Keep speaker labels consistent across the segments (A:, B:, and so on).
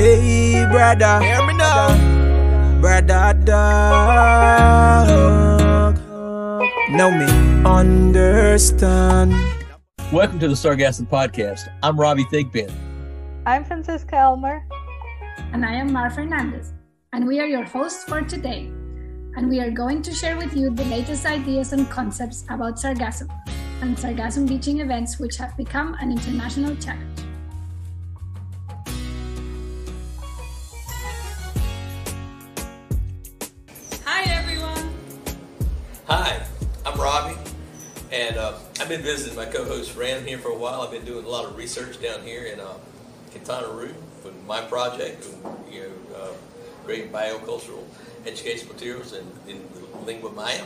A: Hey, brother.
B: Hear me now.
A: Brother dog. Know me. Understand.
C: Welcome to the Sargassum Podcast. I'm Robbie Thigpen.
D: I'm Francisca Elmer.
E: And I am Mar Fernandez. And we are your hosts for today. And we are going to share with you the latest ideas and concepts about sargassum and sargassum beaching events, which have become an international challenge.
B: I've been visiting my co-host Fran here for a while. I've been doing a lot of research down here in uh, Quintana Roo for my project, you know, uh, creating biocultural education materials in, in the lingua maya.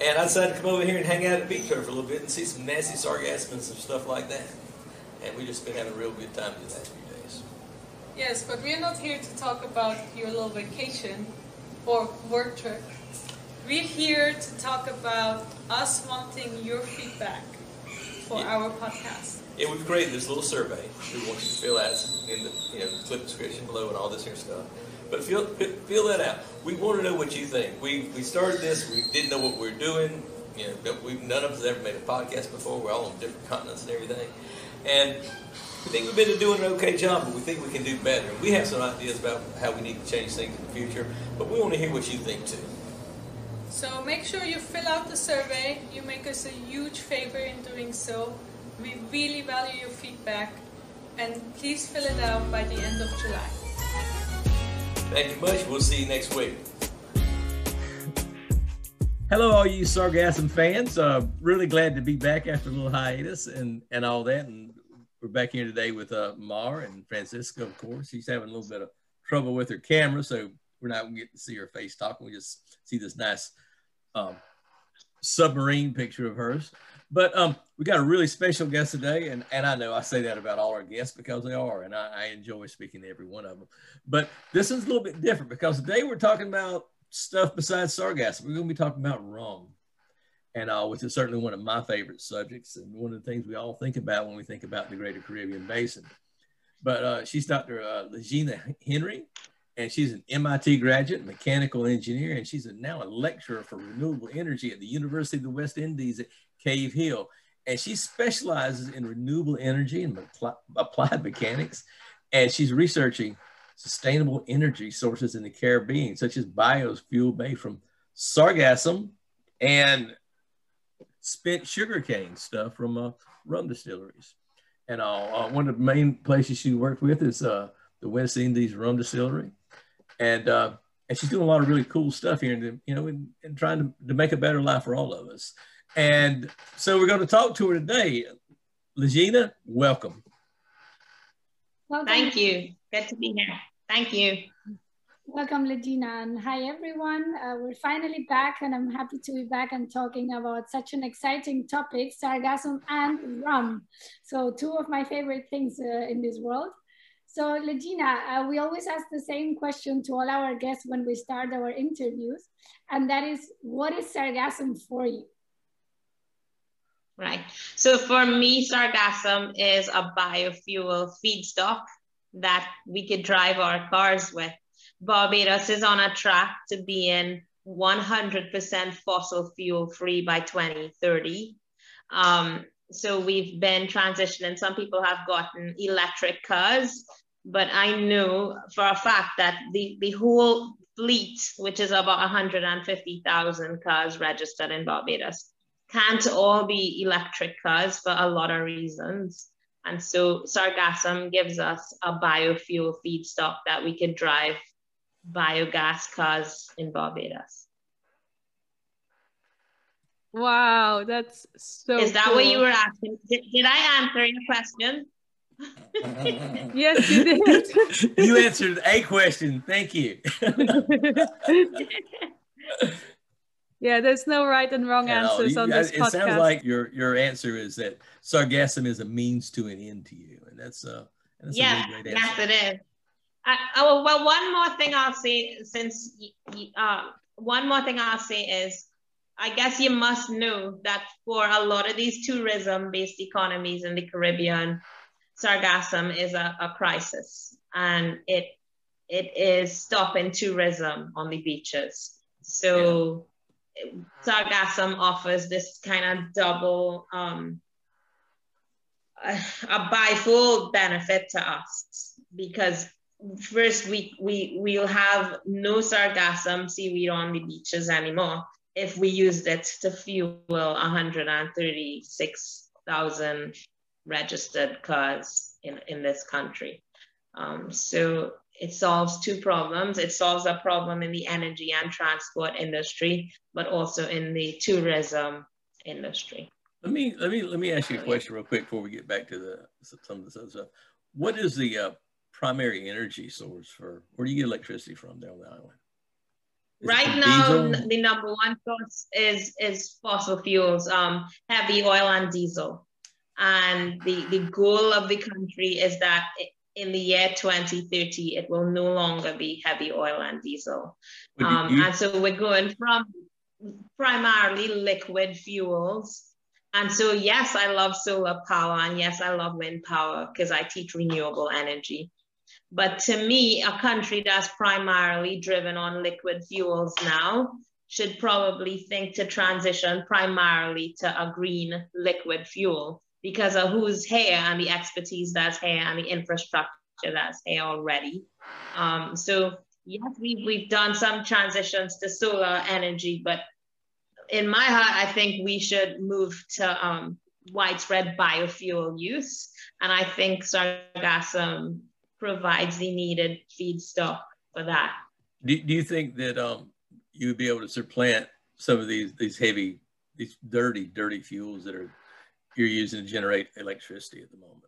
B: And I decided to come over here and hang out at Beach for a little bit and see some nasty sargassum and some stuff like that. And we've just been having a real good time these last few days.
F: Yes, but we're not here to talk about your little vacation or work trip. We're here to talk about us wanting your feedback for
B: Yeah.
F: our podcast.
B: Yeah, we've created this little survey we want you to fill out in the you know the clip description below and all this here stuff. But fill fill that out. We want to know what you think. We we started this. We didn't know what we were doing. You know, we none of us ever made a podcast before. We're all on different continents and everything, and we think we've been doing an okay job. But we think we can do better. We have some ideas about how we need to change things in the future. But we want to hear what you think too.
F: So make sure you fill out the survey. You make us a huge favor in doing so. We really value your feedback. And please fill it out by the end of July.
B: Thank you much. We'll see you next week.
C: Hello, all you Sargassum fans. Uh, really glad to be back after a little hiatus and, and all that. And we're back here today with uh, Mar and Francisco, of course. She's having a little bit of trouble with her camera, so we're not going to get to see her face talking. We just see this nice um, submarine picture of hers. But um, we got a really special guest today, and, and I know I say that about all our guests because they are, and I, I enjoy speaking to every one of them. But this is a little bit different because today we're talking about stuff besides sargassum. We're going to be talking about rum, and uh, which is certainly one of my favorite subjects and one of the things we all think about when we think about the Greater Caribbean Basin. But uh, she's Dr. Uh, Legena Henry, and she's an MIT graduate, mechanical engineer, and she's a, now a lecturer for renewable energy at the University of the West Indies at Cave Hill. And she specializes in renewable energy and appli- applied mechanics, and she's researching sustainable energy sources in the Caribbean, such as biofuel made from sargassum and spent sugarcane stuff from uh, rum distilleries. And uh, uh, one of the main places she worked with is uh, the West Indies Rum Distillery, and uh, and she's doing a lot of really cool stuff here, and you know, and, and trying to, to make a better life for all of us. And so we're going to talk to her today. Legena, welcome.
E: Welcome,
G: Thank you. Good to be here. Thank you.
E: Welcome, Legena, and hi, everyone. Uh, we're finally back, and I'm happy to be back and talking about such an exciting topic, sargassum and rum. So, two of my favorite things uh, in this world. So, Legena, uh, we always ask the same question to all our guests when we start our interviews, and that is, what is sargassum for you?
G: Right. So for me, sargassum is a biofuel feedstock that we could drive our cars with. Barbados is on a track to being 100% fossil fuel free by 2030. Um, so we've been transitioning. Some people have gotten electric cars, but I knew for a fact that the, the whole fleet, which is about 150,000 cars registered in Barbados, can't all be electric cars for a lot of reasons. And so sargassum gives us a biofuel feedstock that we could drive biogas cars in Barbados.
D: Wow, that's so.
G: Is that
D: cool.
G: what you were asking? Did, did I answer your question?
D: Yes, you did.
C: you answered a question. Thank you.
D: yeah, there's no right and wrong
C: And,
D: answers
C: you
D: on
C: guys-
D: this
C: it
D: podcast.
C: sounds like your your answer is that sargassum is a means to an end to you, and that's uh that's
G: yeah,
C: a really great
G: yes, it is. I, oh, well, one more thing I'll say, since y- y- uh, one more thing I'll say is, I guess you must know that for a lot of these tourism-based economies in the Caribbean, sargassum is a, a crisis and it it is stopping tourism on the beaches. So yeah. sargassum offers this kind of double um, a, a bifold benefit to us because first we we we'll have no sargassum seaweed on the beaches anymore if we used it to fuel 136,000 registered cars in, in this country. Um, so it solves two problems. It solves a problem in the energy and transport industry, but also in the tourism industry.
C: Let me let me let me ask you a question real quick before we get back to the some of this other stuff. What is the uh, primary energy source for? Where do you get electricity from down the island?
G: Is right now, the number one source is is fossil fuels, um, heavy oil and diesel, and the the goal of the country is that in the year 2030 it will no longer be heavy oil and diesel, um, and so we're going from primarily liquid fuels. And so, yes, I love solar power, and yes, I love wind power because I teach renewable energy. But to me, a country that's primarily driven on liquid fuels now should probably think to transition primarily to a green liquid fuel because of who's here and the expertise that's here and the infrastructure that's here already. Um, so yes, we've, we've done some transitions to solar energy, but in my heart, I think we should move to um, widespread biofuel use. And I think sargassum provides the needed feedstock for that.
C: Do, do you think that um, you would be able to supplant some of these, these heavy, these dirty, dirty fuels that are you're using to generate electricity at the moment?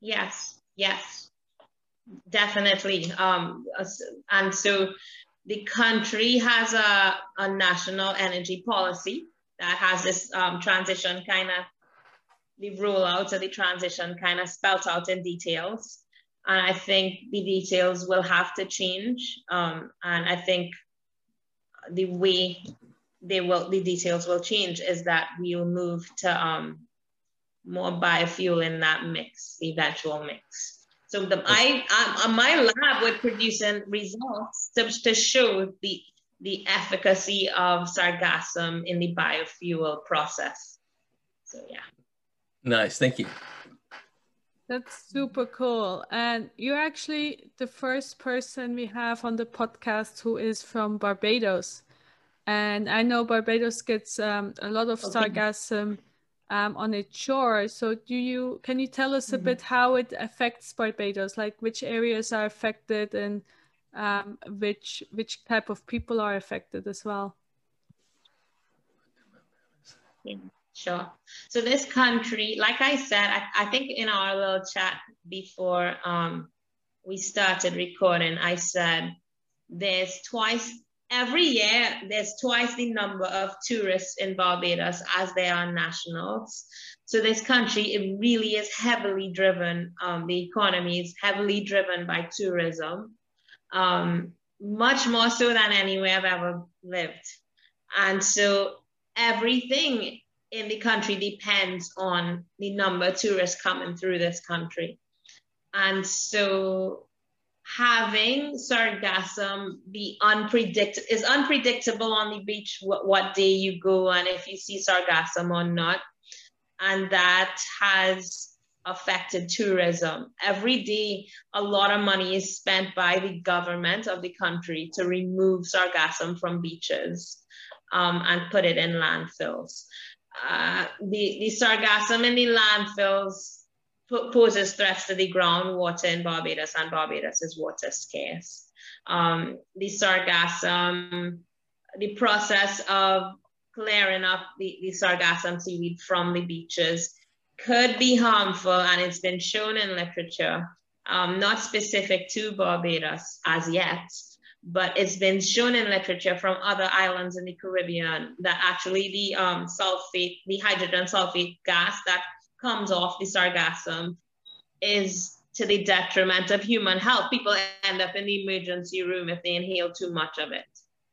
G: Yes, yes, definitely. Um, and so the country has a, a national energy policy that has this um, transition kind of, the rollout of the transition kind of spelt out in details. And I think the details will have to change. Um, and I think the way they will, the details will change is that we'll move to um, more biofuel in that mix, the eventual mix. So the, I, I, my lab we're producing results to, to show the, the efficacy of sargassum in the biofuel process. So yeah.
C: Nice, thank you.
D: That's super cool. And you're actually the first person we have on the podcast who is from Barbados. And I know Barbados gets um, a lot of okay. sargassum um, on its shore. So do you can you tell us a mm-hmm. bit how it affects Barbados? Like which areas are affected and um, which which type of people are affected as well?
G: Yeah, sure. So this country, like I said, I, I think in our little chat before um, we started recording, I said there's twice every year there's twice the number of tourists in Barbados as there are nationals. So this country, it really is heavily driven, um, the economy is heavily driven by tourism, um, much more so than anywhere I've ever lived. And so everything in the country depends on the number of tourists coming through this country. And so having sargassum be unpredictable is unpredictable on the beach what, what day you go and if you see sargassum or not. And that has affected tourism. Every day a lot of money is spent by the government of the country to remove sargassum from beaches um, and put it in landfills. Uh, the, the sargassum in the landfills poses threats to the groundwater in Barbados, and Barbados is water scarce. Um, the sargassum, the process of clearing up the, the sargassum seaweed from the beaches could be harmful, and it's been shown in literature, um, not specific to Barbados as yet, but it's been shown in literature from other islands in the Caribbean that actually the um, sulfate, the hydrogen sulfate gas that comes off the sargassum is to the detriment of human health. People end up in the emergency room if they inhale too much of it.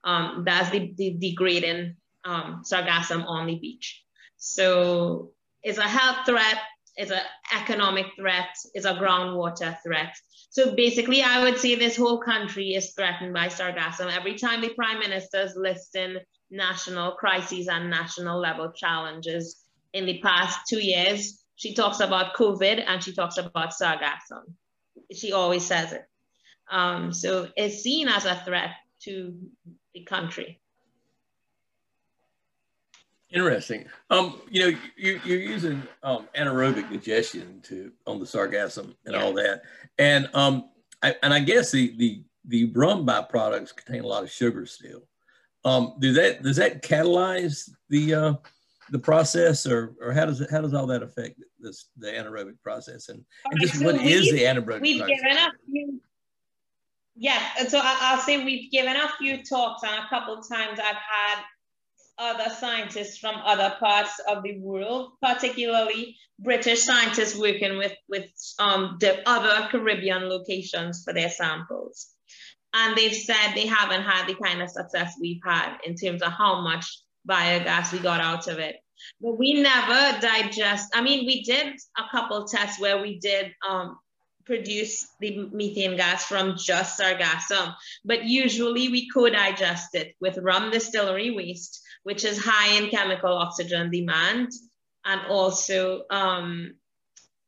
G: Um, that's the, the degrading um, sargassum on the beach. So it's a health threat it's an economic threat, it's a groundwater threat. So basically, I would say this whole country is threatened by sargassum. Every time the prime minister is listing national crises and national level challenges in the past two years, she talks about COVID and she talks about sargassum. She always says it. Um, so it's seen as a threat to the country.
C: Interesting. Um, you know, you, you're using um, anaerobic digestion to on the sargassum and all that, and um, I, and I guess the the the rum byproducts contain a lot of sugar still. Um, do that does that catalyze the uh, the process, or or how does it how does all that affect this the anaerobic process, and, and just so what is the anaerobic?
G: We've process? given a few. Yeah, so I'll say we've given a few talks, and a couple times I've had other scientists from other parts of the world, particularly British scientists working with, with um, the other Caribbean locations for their samples. And they've said they haven't had the kind of success we've had in terms of how much biogas we got out of it. But we never digest, I mean, we did a couple tests where we did um, produce the methane gas from just sargassum, but usually we co-digest it with rum distillery waste which is high in chemical oxygen demand, and also um,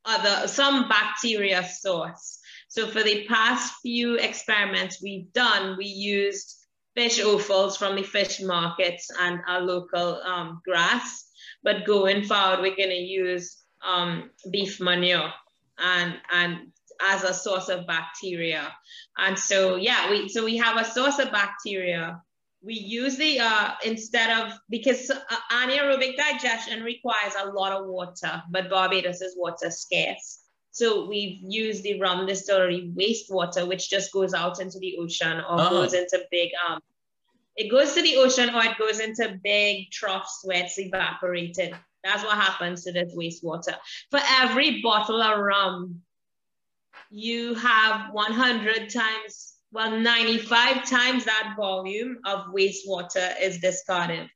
G: other some bacteria source. So for the past few experiments we've done, we used fish offals from the fish markets and our local um, grass. But going forward, we're going to use um, beef manure and and as a source of bacteria. And so yeah, we so we have a source of bacteria we use the uh, instead of because uh, anaerobic digestion requires a lot of water, but Barbados is water scarce. So we've used the rum distillery wastewater, which just goes out into the ocean or oh. goes into big um. It goes to the ocean or it goes into big troughs where it's evaporated. That's what happens to this wastewater. For every bottle of rum, you have 100 times well, 95 times that volume of wastewater is discarded.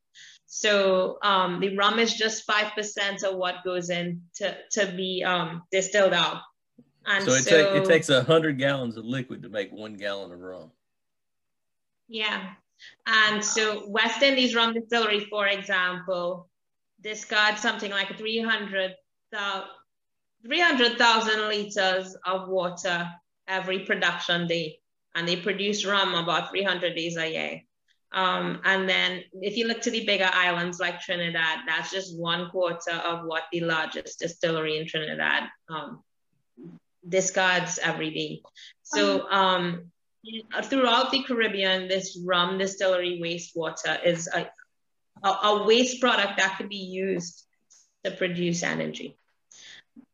G: So um, the rum is just 5% of what goes in to, to be um, distilled out.
C: And so it, so, take, it takes 100 gallons of liquid to make one gallon of rum.
G: Yeah. And so West Indies Rum Distillery, for example, discards something like 300,000 300, liters of water every production day and they produce rum about 300 days a year. Um, and then if you look to the bigger islands like Trinidad, that's just one quarter of what the largest distillery in Trinidad um, discards every day. So um, throughout the Caribbean, this rum distillery wastewater is a, a, a waste product that could be used to produce energy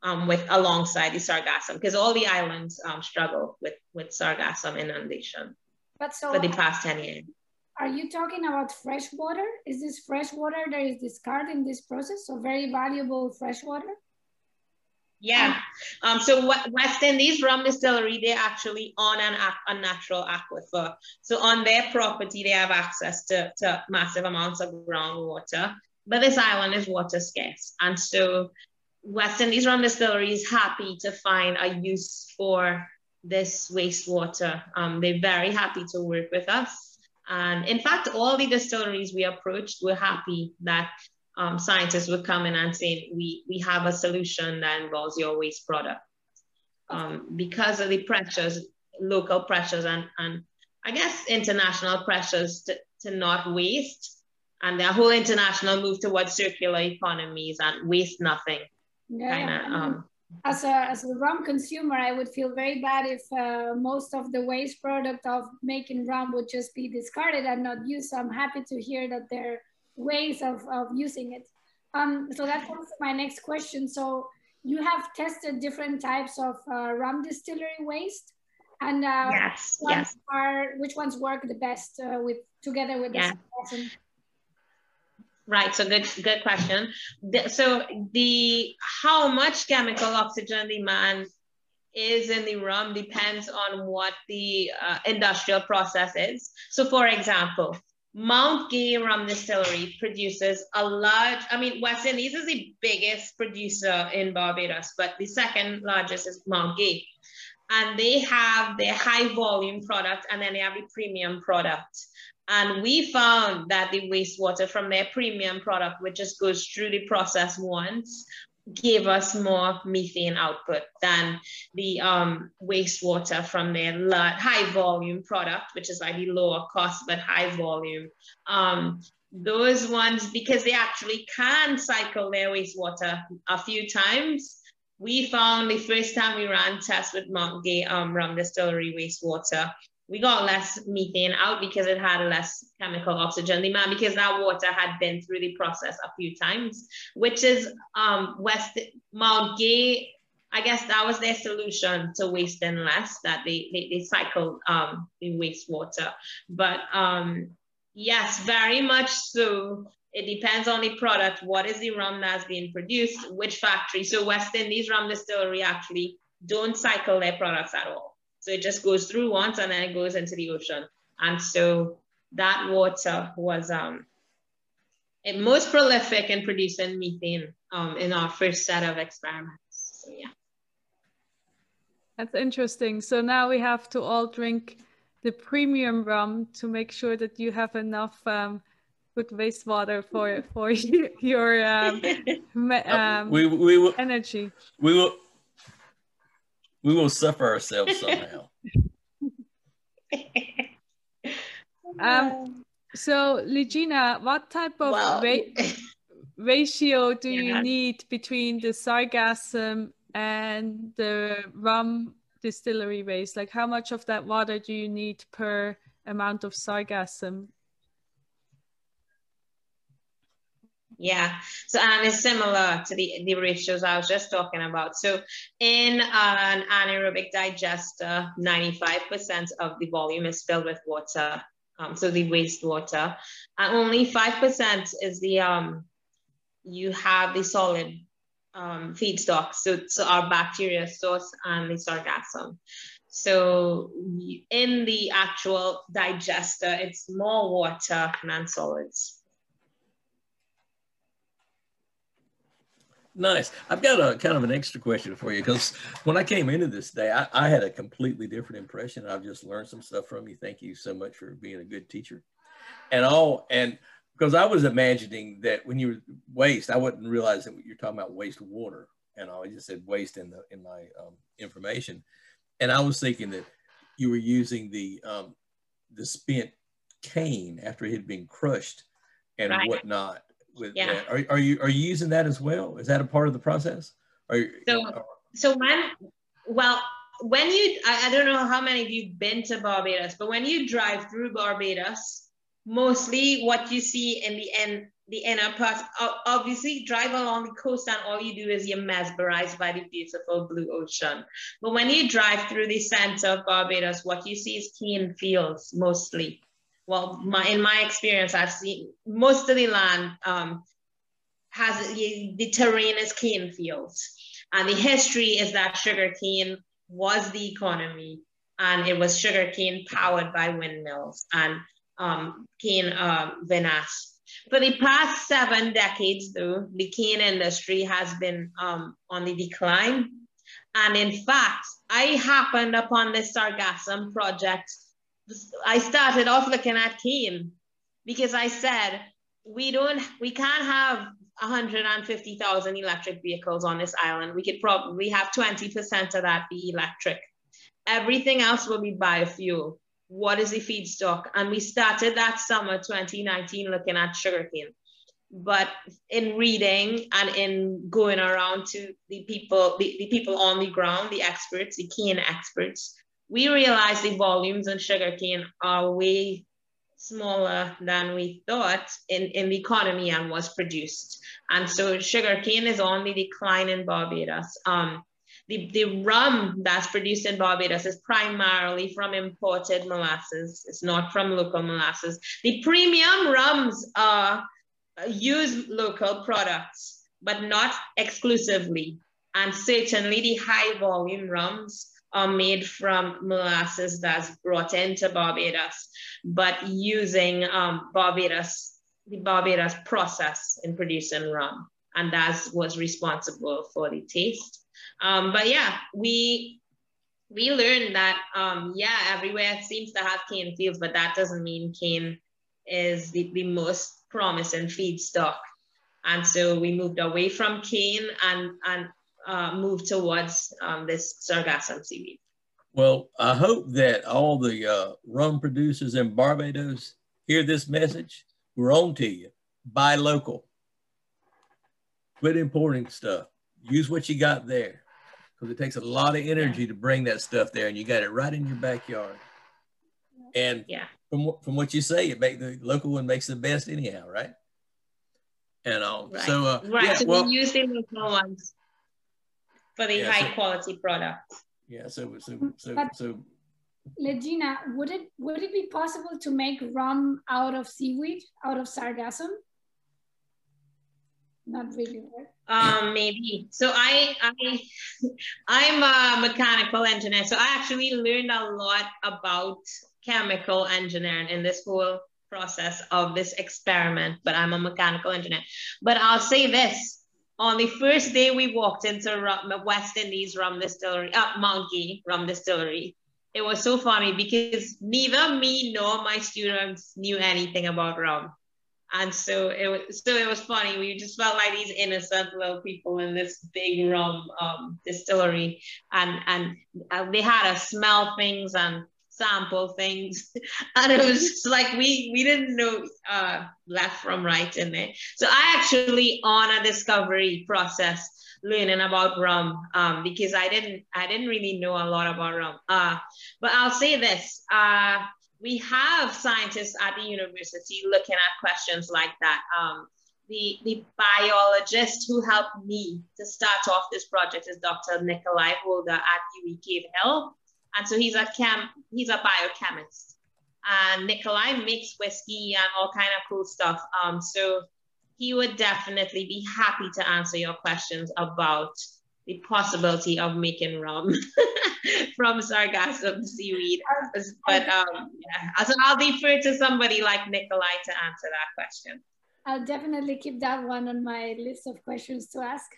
G: um, with alongside the sargassum because all the islands um, struggle with with sargassum inundation but so for the past 10 years
E: are you talking about fresh water? Is this fresh water that is discarded in this process? So very valuable fresh water?
G: Yeah. Um, so west indies rum distillery they're actually on an a natural aquifer. So on their property they have access to, to massive amounts of groundwater but this island is water scarce. And so West Indies Rum Distillery is happy to find a use for this wastewater. Um, they're very happy to work with us. And in fact, all the distilleries we approached were happy that um, scientists would come in and say, we, we have a solution that involves your waste product. Um, because of the pressures, local pressures, and, and I guess international pressures to, to not waste, and their whole international move towards circular economies and waste nothing.
E: Yeah, kind of um, as a as a rum consumer i would feel very bad if uh, most of the waste product of making rum would just be discarded and not used so i'm happy to hear that there are ways of, of using it um so that comes to my next question so you have tested different types of uh, rum distillery waste and uh,
G: yes, yes.
E: are which ones work the best uh, with together with yeah.
G: the Right, so good, good question. So the how much chemical oxygen demand is in the rum depends on what the uh, industrial process is. So for example, Mount Gay Rum Distillery produces a large, I mean, West Indies is the biggest producer in Barbados, but the second largest is Mount Gay. And they have their high volume product and then they have the premium product. And we found that the wastewater from their premium product, which just goes through the process once, gave us more methane output than the um, wastewater from their high volume product, which is like the lower cost but high volume. Um, those ones, because they actually can cycle their wastewater a few times, we found the first time we ran tests with Mount Gay um, Rum Distillery wastewater, we got less methane out because it had less chemical oxygen demand because that water had been through the process a few times, which is um, West Mount Gay. I guess that was their solution to wasting less, that they, they, they cycled um, the wastewater. But um, yes, very much so. It depends on the product. What is the rum that's being produced? Which factory? So West Indies Rum Distillery actually don't cycle their products at all. So it just goes through once and then it goes into the ocean. And so that water was um, most prolific in producing methane um, in our first set of experiments. So yeah.
D: That's interesting. So now we have to all drink the premium rum to make sure that you have enough um, good wastewater for for your um, um,
C: we, we will,
D: energy.
C: We will we will suffer ourselves somehow.
D: um, so, Legena, what type of well, ra- ratio do yeah. you need between the sargassum and the rum distillery waste? Like, how much of that water do you need per amount of sargassum?
G: Yeah, so and it's similar to the, the ratios I was just talking about. So in an anaerobic digester, 95% of the volume is filled with water, um, so the wastewater, and only 5% is the, um, you have the solid um, feedstock, so, so our bacteria source and the sargassum. So in the actual digester, it's more water than solids.
C: Nice. I've got a kind of an extra question for you because when I came into this day, I, I, had a completely different impression. I've just learned some stuff from you. Thank you so much for being a good teacher. And all and because I was imagining that when you waste, I wouldn't realize that you're talking about waste water, and I just said waste in the in my um, information, and I was thinking that you were using the um, the spent cane after it had been crushed and right. whatnot with yeah. that. Are, are you are you using that as well? Is that a part of the process? Are you,
G: so uh, so when well when you I, I don't know how many of you've been to Barbados, but when you drive through Barbados, mostly what you see in the end the inner part obviously drive along the coast and all you do is you're mesmerized by the beautiful blue ocean but when you drive through the center of barbados what you see is cane fields mostly well, my, in my experience, I've seen most of the land um, has the terrain is cane fields, and the history is that sugarcane was the economy, and it was sugarcane powered by windmills and um, cane uh, vinasse. For the past seven decades, though, the cane industry has been um, on the decline. And in fact, I happened upon this sargassum project I started off looking at cane because I said, we don't, we can't have 150,000 electric vehicles on this island. We could probably have 20% of that be electric. Everything else will be biofuel. What is the feedstock? And we started that summer 2019 looking at sugarcane. But in reading and in going around to the people, the, the people on the ground, the experts, the cane experts, we realized the volumes in sugarcane are way smaller than we thought in, in the economy and was produced. And so sugarcane is on the decline in Barbados. Um, the, the rum that's produced in Barbados is primarily from imported molasses. It's not from local molasses. The premium rums uh, use local products, but not exclusively. And certainly the high volume rums are made from molasses that's brought into Barbados, but using um, Barbados, the Barbados process in producing rum. And that was responsible for the taste. Um, but yeah, we we learned that um, yeah, everywhere seems to have cane fields, but that doesn't mean cane is the, the most promising feedstock. And so we moved away from cane and, and uh, moved towards um, this sargassum seaweed.
C: Well, I hope that all the uh, rum producers in Barbados hear this message. We're on to you. Buy local. Quit importing stuff. Use what you got there because it takes a lot of energy to bring that stuff there, and you got it right in your backyard. And
G: yeah,
C: from from what you say, it make the local one makes the best anyhow, right? And um, right. so uh,
G: right,
C: yeah,
G: so
C: well,
G: we use the local ones for the
C: Yeah,
G: high
C: so-
G: quality product.
C: yeah. So so so
E: But-
C: so
E: Legena, would it would it be possible to make rum out of seaweed, out of sargassum? Not really, right?
G: Um, maybe. So I, I, I'm a mechanical engineer. So I actually learned a lot about chemical engineering in this whole process of this experiment. But I'm a mechanical engineer. But I'll say this: on the first day we walked into rum, West Indies Rum Distillery, uh, Rum Distillery, it was so funny because neither me nor my students knew anything about rum. And so it was so it was funny. We just felt like these innocent little people in this big rum um, distillery, and and they had us smell things and sample things, and it was just like we we didn't know uh, left from right in there. So I actually on a discovery process learning about rum um, because I didn't I didn't really know a lot about rum. Uh, but I'll say this. Uh, we have scientists at the university looking at questions like that. Um, the, the biologist who helped me to start off this project is Dr. Nikolai Holder at UW Cave Hill. And so he's a chem, he's a biochemist. And Nikolai makes whiskey and all kind of cool stuff. Um, so he would definitely be happy to answer your questions about the possibility of making rum from sargassum seaweed. But um, yeah, so I'll defer to somebody like Nikolai to answer that question.
E: I'll definitely keep that one on my list of questions to ask.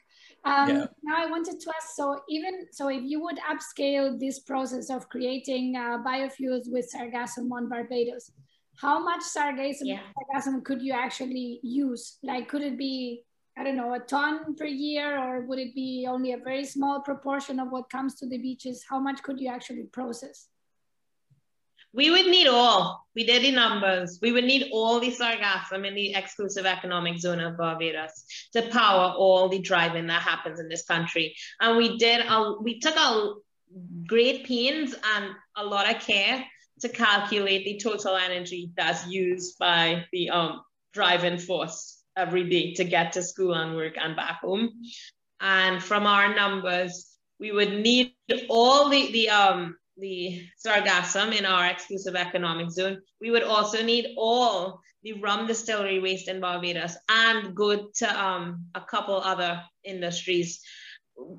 E: Um,
C: Yeah.
E: Now I wanted to ask, so even, so if you would upscale this process of creating uh, biofuels with sargassum on Barbados, how much sargassum,
G: Yeah.
E: sargassum could you actually use? Like, could it be, I don't know, a ton per year, or would it be only a very small proportion of what comes to the beaches? How much could you actually process?
G: We would need all. We did the numbers. We would need all the sargassum in the exclusive economic zone of Barbados to power all the driving that happens in this country. And we did. A, we took a great pains and a lot of care to calculate the total energy that's used by the um, driving force every day to get to school and work and back home. And from our numbers, we would need all the the um the sargassum in our exclusive economic zone. We would also need all the rum distillery waste in Barbados and go to um, a couple other industries.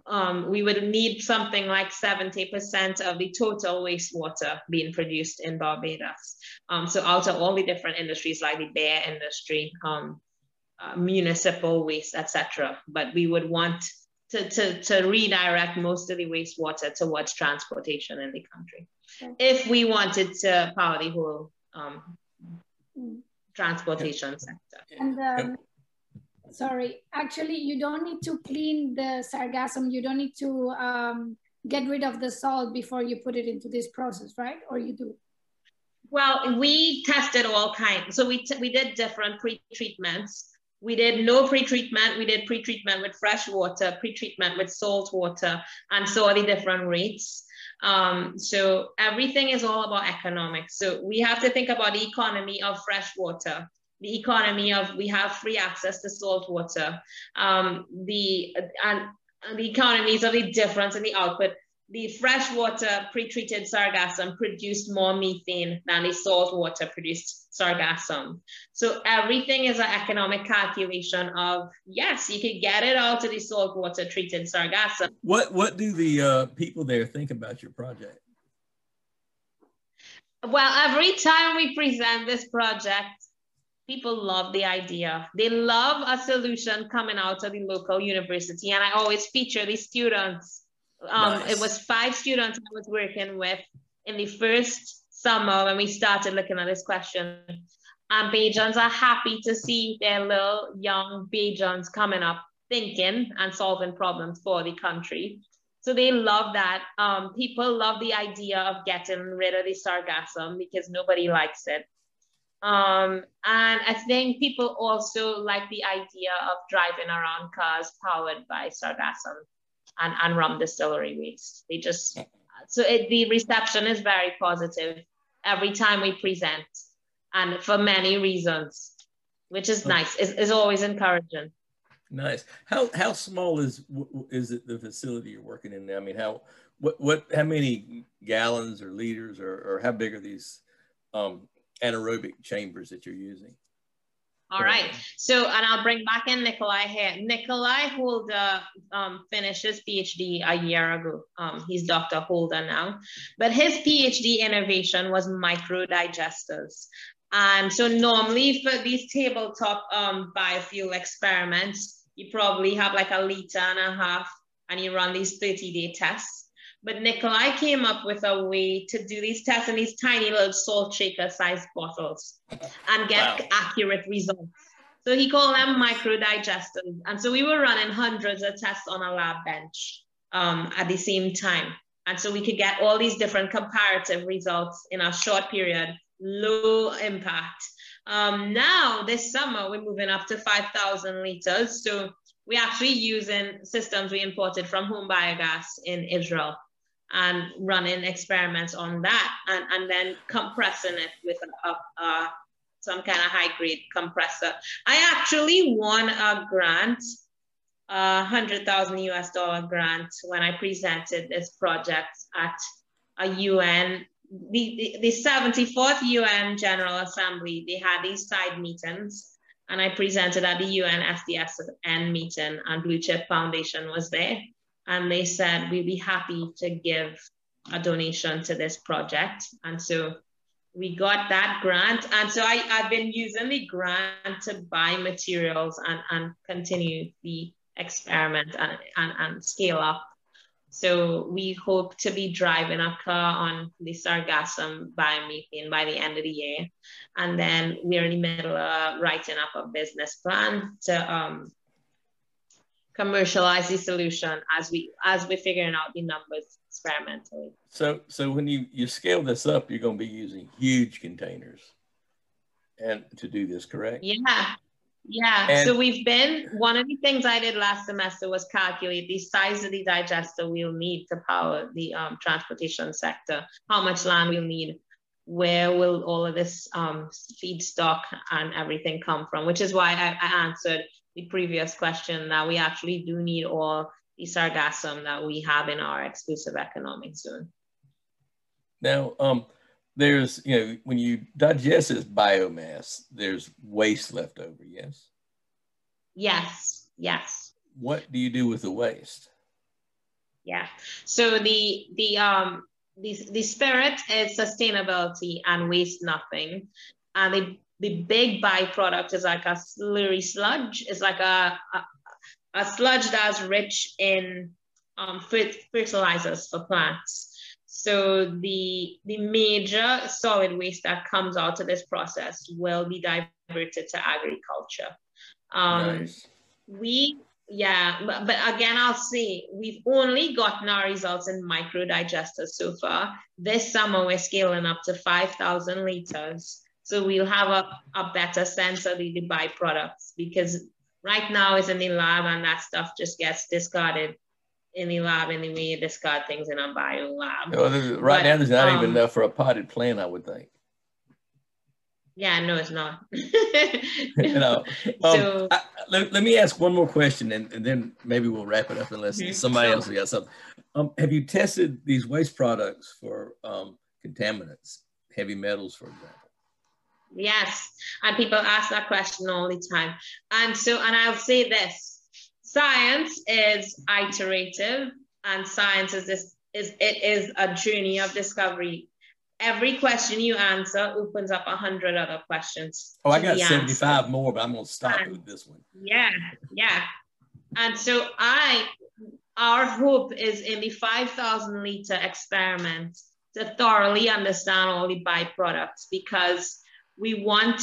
G: Um, we would need something like 70% of the total wastewater being produced in Barbados. Um, so out of all the different industries like the beer industry, um, uh, municipal waste, etc. But we would want to, to, to redirect most of the wastewater towards transportation in the country.
E: Okay.
G: If we wanted to power the whole um,
E: Mm.
G: transportation sector.
E: And um, sorry, actually, you don't need to clean the sargassum. You don't need to um, get rid of the salt before you put it into this process, right? Or you do?
G: Well, we tested all kinds. So we, t- we did different pre-treatments. We did no pre-treatment. We did pre-treatment with fresh water, pre-treatment with salt water, and saw the different rates. Um, so everything is all about economics. So we have to think about the economy of fresh water, the economy of we have free access to salt water, um, the and, the economies of the difference in the output. The freshwater pre-treated sargassum produced more methane than the saltwater produced sargassum. So everything is an economic calculation of, yes, you could get it out to the saltwater treated sargassum.
C: What, what do the uh, people there think about your project?
G: Well, every time we present this project, people love the idea. They love a solution coming out of the local university. And I always feature the students. Um, nice. It was five students I was working with in the first summer when we started looking at this question. And Bajans are happy to see their little young Bajans coming up thinking and solving problems for the country. So they love that. Um, people love the idea of getting rid of the sargassum because nobody likes it. Um, and I think people also like the idea of driving around cars powered by sargassum and, and rum distillery waste. They just, so it, the reception is very positive every time we present and for many reasons, which is nice. It's, it's always encouraging.
C: Nice. How how small is is it the facility you're working in now? I mean, how what what how many gallons or liters or or how big are these um, anaerobic chambers that you're using?
G: All right. So, and I'll bring back in Nikolai here. Nikolai Holder um, finished his PhD a year ago. Um, he's Dr. Holder now. But his PhD innovation was microdigesters. And so normally for these tabletop um, biofuel experiments, you probably have like a liter and a half and you run these 30 day tests. But Nikolai came up with a way to do these tests in these tiny little salt shaker sized bottles and get wow. accurate results. So he called them micro digesters. And so we were running hundreds of tests on a lab bench um, at the same time. And so we could get all these different comparative results in a short period, low impact. Um, now, this summer, we're moving up to 5,000 liters. So we're actually using systems we imported from HomeBiogas in Israel and running experiments on that and, and then compressing it with a, a, a some kind of high grade compressor. I actually won a grant, a hundred thousand US dollar grant when I presented this project at a UN the, the, 74th UN General Assembly, they had these side meetings and I presented at the UN FDSN meeting and Blue Chip Foundation was there. And they said, we'd be happy to give a donation to this project. And so we got that grant. And so I, I've been using the grant to buy materials and, and continue the experiment and, and, and scale up so we hope to be driving a car on the sargassum biomethane by the end of the year. And then we're in the middle of writing up a business plan to um, commercialize the solution as we as we're figuring out the numbers experimentally.
C: So so when you, you scale this up, you're gonna be using huge containers and to do this, correct?
G: Yeah. Yeah, and so we've been, one of the things I did last semester was calculate the size of the digester we'll need to power the um, transportation sector, how much land we'll need, where will all of this um, feedstock and everything come from, which is why I, I answered the previous question that we actually do need all the sargassum that we have in our exclusive economic zone.
C: Now, um, there's you know when you digest this biomass there's waste left over yes?
G: Yes yes.
C: What do you do with the waste?
G: Yeah so the the um the, the spirit is sustainability and waste nothing. And the the big byproduct is like a slurry sludge it's like a, a, a sludge that's rich in um, fertilizers for plants so the, the major solid waste that comes out of this process will be diverted to agriculture. Um, nice. We, yeah, but, but again, I'll say we've only gotten our results in micro digesters so far. This summer, we're scaling up to 5,000 liters. So we'll have a, a better sense of the, byproducts because right now it's in the lab and that stuff just gets discarded in the lab and then we discard things in a bio lab.
C: Well, right but, now, there's not um, even enough for a potted plant, I would think.
G: Yeah, no, it's not.
C: you know, um, so, I, let, let me ask one more question and, and, then maybe we'll wrap it up unless mm-hmm. somebody else has got something. Um, have you tested these waste products for um, contaminants, heavy metals, for example?
G: Yes, and people ask that question all the time. And so, and I'll say this: science is iterative, and science is this is it is a journey of discovery. Every question you answer opens up a hundred other questions.
C: Oh, I got seventy-five answer. more, but I'm gonna stop and, with this one.
G: Yeah, yeah. And so I, our hope is in the five thousand liter experiment to thoroughly understand all the byproducts because we want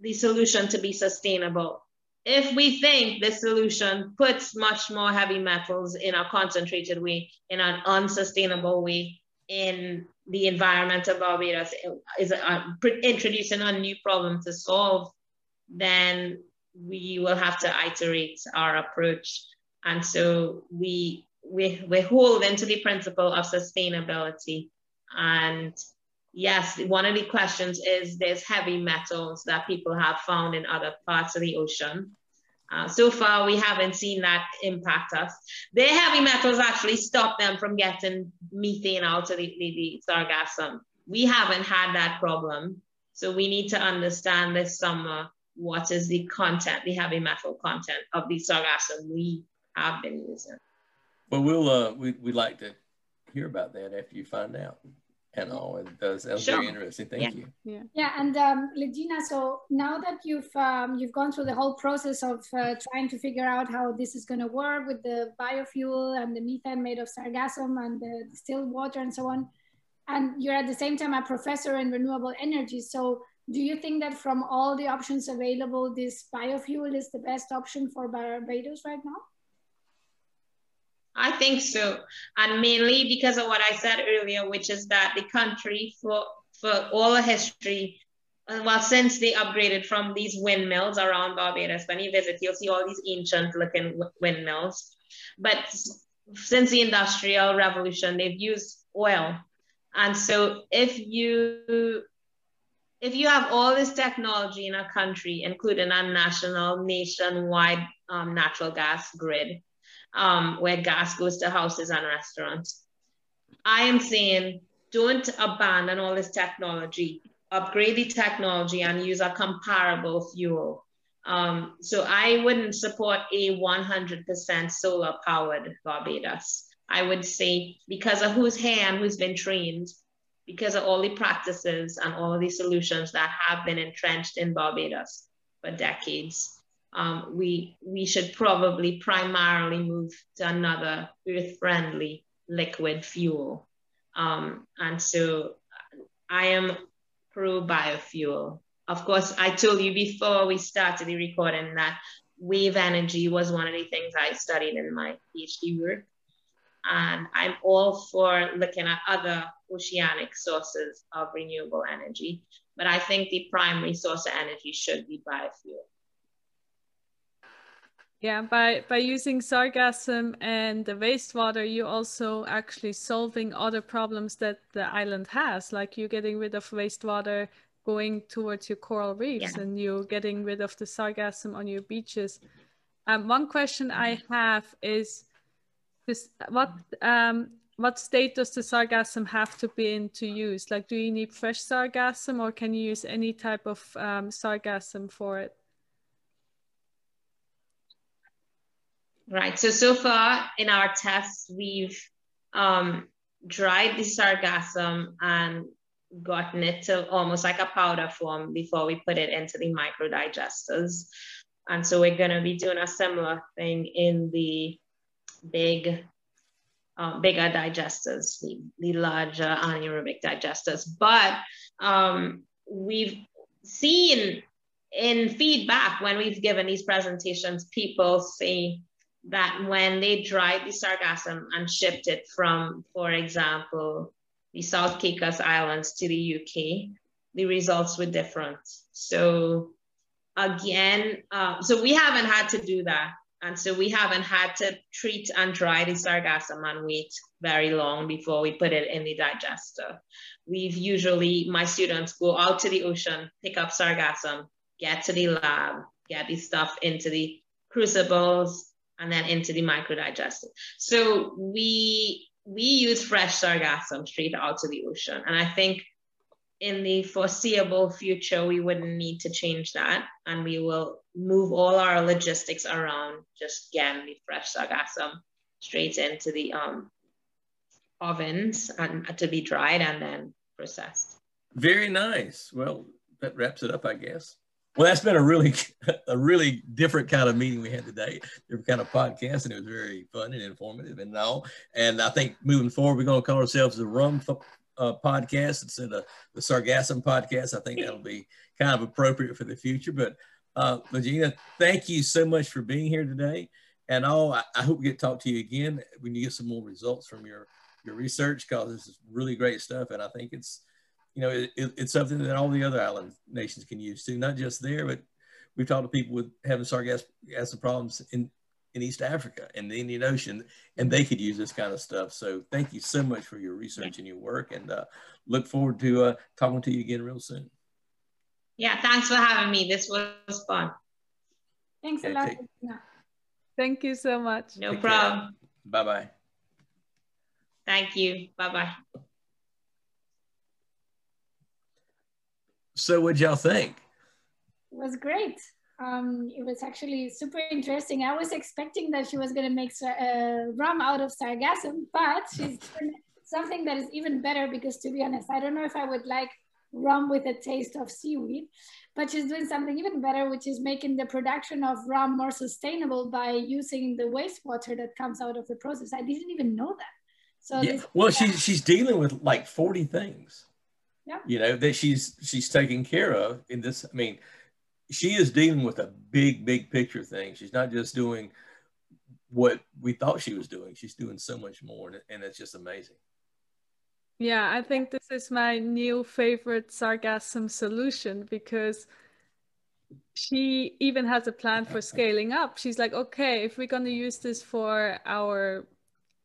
G: the solution to be sustainable. If we think the solution puts much more heavy metals in a concentrated way, in an unsustainable way, in the environment of Barbados, is introducing a new problem to solve, then we will have to iterate our approach. And so we, we, we hold into the principle of sustainability and yes, one of the questions is there's heavy metals that people have found in other parts of the ocean. Uh, so far, we haven't seen that impact us. The heavy metals actually stop them from getting methane out of the, the, the sargassum. We haven't had that problem. So we need to understand this summer what is the content, the heavy metal content of the sargassum we have been using.
C: Well, we'll uh, we, we'd like to hear about that after you find out and all. It does. That was sure. very interesting. Thank
D: yeah.
C: you.
D: Yeah.
E: Yeah. And um, Legena, so now that you've um, you've gone through the whole process of uh, trying to figure out how this is going to work with the biofuel and the methane made of sargassum and the distilled water and so on, and you're at the same time a professor in renewable energy. So do you think that from all the options available, this biofuel is the best option for Barbados right now?
G: I think so. And mainly because of what I said earlier, which is that the country for, for all the history, uh, well, since they upgraded from these windmills around Barbados, when you visit, you'll see all these ancient looking windmills. But since the Industrial Revolution, they've used oil. And so if you if you have all this technology in a country, including a national, nationwide um, natural gas grid, um, where gas goes to houses and restaurants. I am saying don't abandon all this technology, upgrade the technology and use a comparable fuel. Um, so I wouldn't support a 100% solar powered Barbados. I would say because of whose hand who's been trained, because of all the practices and all the solutions that have been entrenched in Barbados for decades um, we, we should probably primarily move to another earth-friendly liquid fuel. Um, and so I am pro biofuel. Of course, I told you before we started the recording that wave energy was one of the things I studied in my PhD work. And I'm all for looking at other oceanic sources of renewable energy. But I think the primary source of energy should be biofuel.
D: Yeah, by by using sargassum and the wastewater, you're also actually solving other problems that the island has, like you're getting rid of wastewater going towards your coral reefs yeah. and you're getting rid of the sargassum on your beaches. Um, one question I have is this what um what state does the sargassum have to be in to use? Like, do you need fresh sargassum or can you use any type of um, sargassum for it?
G: Right. So, so far in our tests, we've um, dried the sargassum and gotten it to almost like a powder form before we put it into the micro digesters. And so we're going to be doing a similar thing in the big, uh, bigger digesters, the, the larger anaerobic digesters. But um, we've seen in feedback when we've given these presentations, people say that when they dried the sargassum and shipped it from, for example, the South Caicos Islands to the UK, the results were different. So again, uh, so we haven't had to do that. And so we haven't had to treat and dry the sargassum and wait very long before we put it in the digester. We've usually, my students go out to the ocean, pick up sargassum, get to the lab, get the stuff into the crucibles, and then into the microdigester. So we we use fresh sargassum straight out of the ocean. And I think in the foreseeable future, we wouldn't need to change that. And we will move all our logistics around just getting the fresh sargassum straight into the um, ovens and to be dried and then processed.
C: Very nice. Well, that wraps it up, I guess. Well, that's been a really, a really different kind of meeting we had today. Different kind of podcast, and it was very fun and informative and all. And I think moving forward, we're going to call ourselves the Rum uh, podcast instead of the Sargassum podcast. I think that'll be kind of appropriate for the future. But uh, Legena, thank you so much for being here today. And all, I, I hope we get to talk to you again when you get some more results from your your research because this is really great stuff. And I think it's you know, it, it, it's something that all the other island nations can use too, not just there, but we've talked to people with having sargassum problems in, in East Africa and the Indian Ocean, and they could use this kind of stuff. So thank you so much for your research and your work, and uh, look forward to uh, talking to you again real soon.
G: Yeah, thanks for having me. This was fun.
E: Thanks a lot. Take,
D: Thank you so much.
G: No problem.
C: Bye bye.
G: Thank you. Bye bye
C: So, what y'all think?
E: It was great. Um, it was actually super interesting. I was expecting that she was going to make uh, rum out of sargassum, but she's doing something that is even better because, to be honest, I don't know if I would like rum with a taste of seaweed, but she's doing something even better, which is making the production of rum more sustainable by using the wastewater that comes out of the process. I didn't even know that.
C: So yeah. well, she's she's dealing with like forty things
E: yeah.
C: you know that she's she's taken care of in this i mean she is dealing with a big big picture thing. She's not just doing what we thought she was doing. She's doing so much more and it's just amazing.
D: Yeah i think this is my new favorite sargassum solution because she even has a plan for scaling up. She's like okay if we're going to use this for our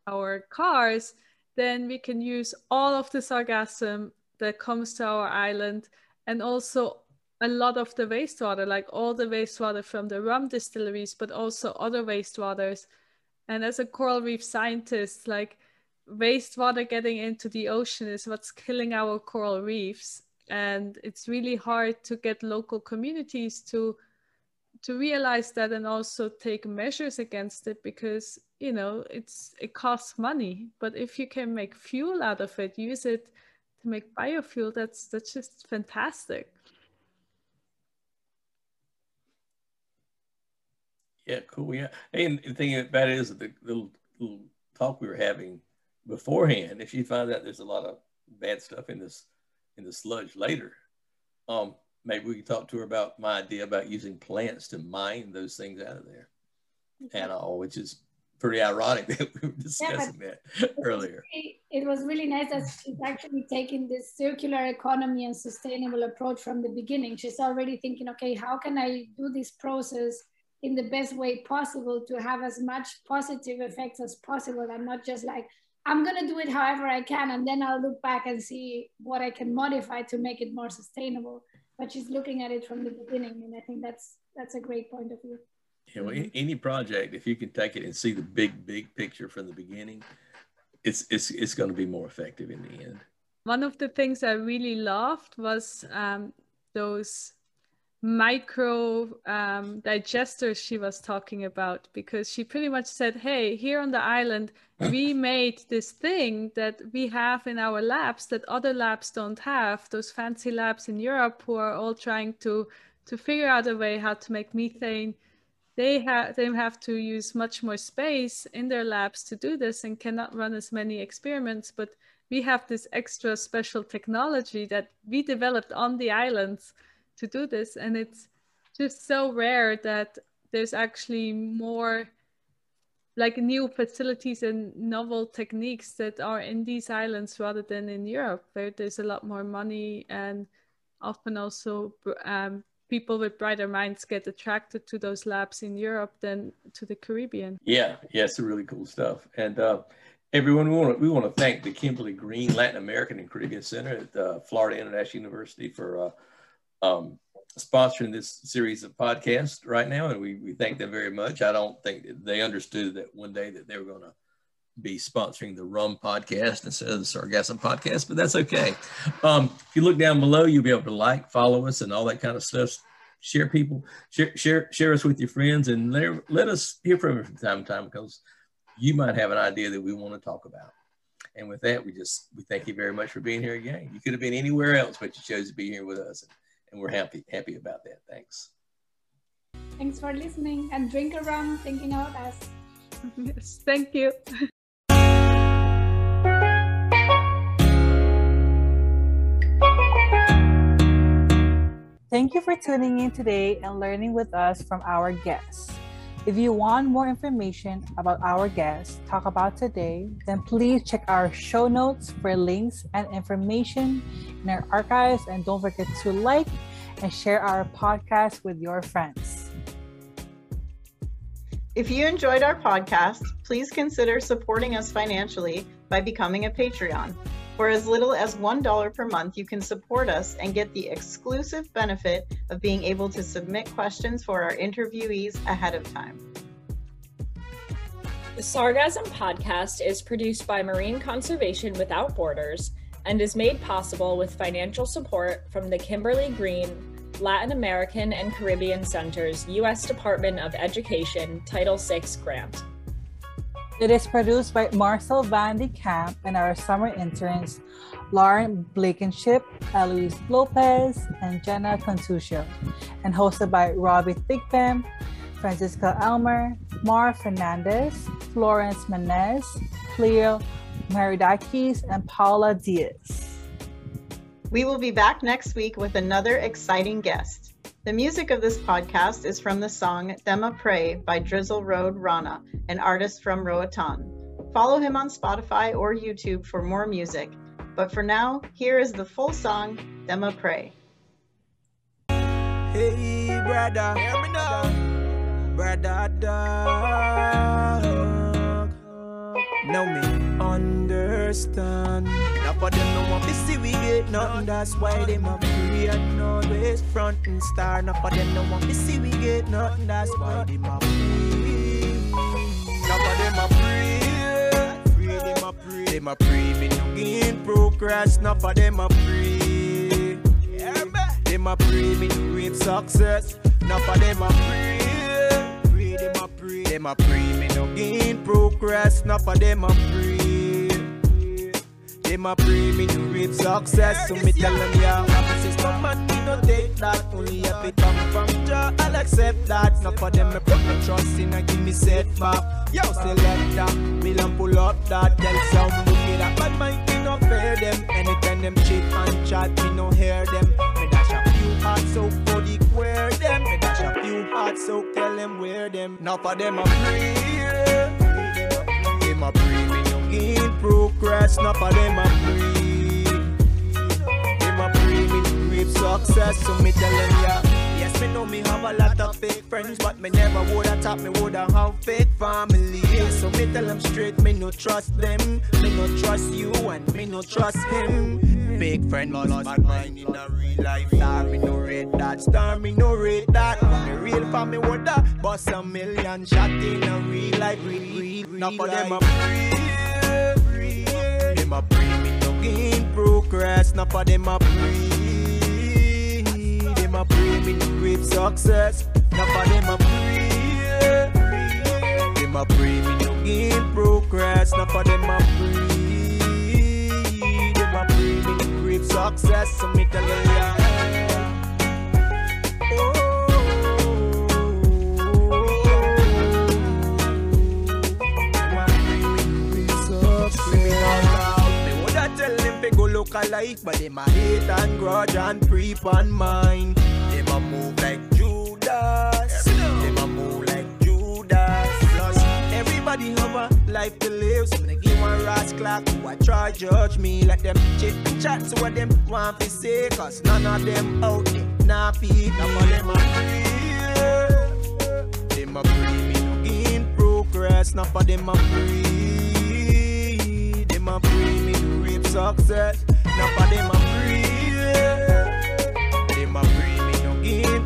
D: our cars then we can use all of the sargassum that comes to our island and also a lot of the wastewater, like all the wastewater from the rum distilleries, but also other wastewaters. And as a coral reef scientist, like wastewater getting into the ocean is what's killing our coral reefs. And it's really hard to get local communities to to realize that and also take measures against it because you know it's it costs money but if you can make fuel out of it use it to make biofuel that's that's just fantastic.
C: Yeah cool. Yeah. And the thing about it is the little, little talk we were having beforehand if you find out there's a lot of bad stuff in this in the sludge later um maybe we can talk to her about my idea about using plants to mine those things out of there. And all which is pretty ironic that we were discussing yeah, that earlier.
E: It was really nice that she's actually taking this circular economy and sustainable approach from the beginning. She's already thinking, okay, how can I do this process in the best way possible to have as much positive effects as possible and not just like, I'm going to do it however I can and then I'll look back and see what I can modify to make it more sustainable. But she's looking at it from the beginning and I think that's that's a great point of view
C: you know, any project, if you can take it and see the big, big picture from the beginning, it's it's it's going to be more effective in the end.
D: One of the things I really loved was um, those micro um, digesters she was talking about because she pretty much said, "Hey, here on the island, we made this thing that we have in our labs that other labs don't have. Those fancy labs in Europe who are all trying to to figure out a way how to make methane." They have they have to use much more space in their labs to do this and cannot run as many experiments but we have this extra special technology that we developed on the islands to do this. And it's just so rare that there's actually more like new facilities and novel techniques that are in these islands rather than in Europe, where there's a lot more money and often also um, people with brighter minds get attracted to those labs in Europe than to the Caribbean.
C: Yeah, yeah, it's really cool stuff. And uh, everyone, we want to we want to thank the Kimberly Green Latin American and Caribbean Center at uh, Florida International University for uh, um, sponsoring this series of podcasts right now, and we, we thank them very much. I don't think they understood that one day that they were going to be sponsoring the Rum podcast instead of the Sargassum podcast, but that's okay. Um, if you look down below, you'll be able to like, follow us, and all that kind of stuff. Share people, share share, share us with your friends, and let, let us hear from you from time to time because you might have an idea that we want to talk about. And with that, we just we thank you very much for being here again. You could have been anywhere else, but you chose to be here with us, and and we're happy happy about that. Thanks.
E: Thanks for listening and drink a rum, thinking about us.
D: Yes, thank you.
H: Thank you for tuning in today and learning with us from our guests. If you want more information about our guests talk about today, then please check our show notes for links and information in our archives and don't forget to like and share our podcast with your friends.
I: If you enjoyed our podcast, please consider supporting us financially by becoming a Patreon. For as little as $1 per month, you can support us and get the exclusive benefit of being able to submit questions for our interviewees ahead of time.
J: The Sargassum podcast is produced by Marine Conservation Without Borders and is made possible with financial support from the Kimberly Green Latin American and Caribbean Center's U.S. Department of Education Title VI grant.
H: It is produced by Marcel Van de Camp and our summer interns, Lauren Blankenship, Eloise Lopez, and Jenna Contucio, and hosted by Robbie Thigpen, Francisca Elmer, Mar Fernandez, Florence Menez, Cleo Maridakis, and Paula Diaz.
I: We will be back next week with another exciting guest. The music of this podcast is from the song Thema Pray by Drizzle Road Rana, an artist from Roatan. Follow him on Spotify or YouTube for more music. But for now, here is the full song Thema Pray.
A: Hey, brother, hear me now. Brother, dog. Now me understand. Now for them no want to see we get nothing. That's why them a free and always front and star. Now for them no want to see we get nothing. That's why them a free. Now for them a free. Free them a free. Them a free. Me no gain progress. Now for them a free. Yeah, man. Them a free. Me no great success. Now for them a free. Them a free. Me no gain progress. Now for them a free. Them a pray me to great success. So me tell them yeah I'm a system man me no take that. Only if it come from Jah I'll accept that. Not for them me put my trust in and give me setback. Yo select that Me and pull up that. Tell some wicked that bad mind me no fear them. Anytime them cheat and chat me no hear them. Me dash a few hard so the queer them. Me dash a few hard soap tell them where them Not for them a pray Them a no gain progress, not for them a free. Them a me to great success, so me tell them yeah. Yes, me know me have a lot of fake friends, but me never woulda thought me woulda have fake family. So me tell them straight, me no trust them, me no trust you, and me no trust him. Fake friend lost bad mind in a real life. Star me no rate that, star me no rate that. Me real for me woulda bust a million shot in a real life, real, real, real Now for them a free, them a free me no gain progress. Now for them a free, them a free me no great success. Now for them a free, them a free me no gain progress. Now for them a free, success. So me tell you yeah. Oh. Go look alike, but them a hate and grudge and creep on mine. Them a move like Judas. Them a move like Judas. Plus, everybody have a life to live. So me give one rascal who I try judge me Let them chit chat to what them want to say. Cause none of them out there not feed. None of them are free. They a free me no gain progress. Now for them are free. They a free me no reap success. Now for them are free. They a free me no gain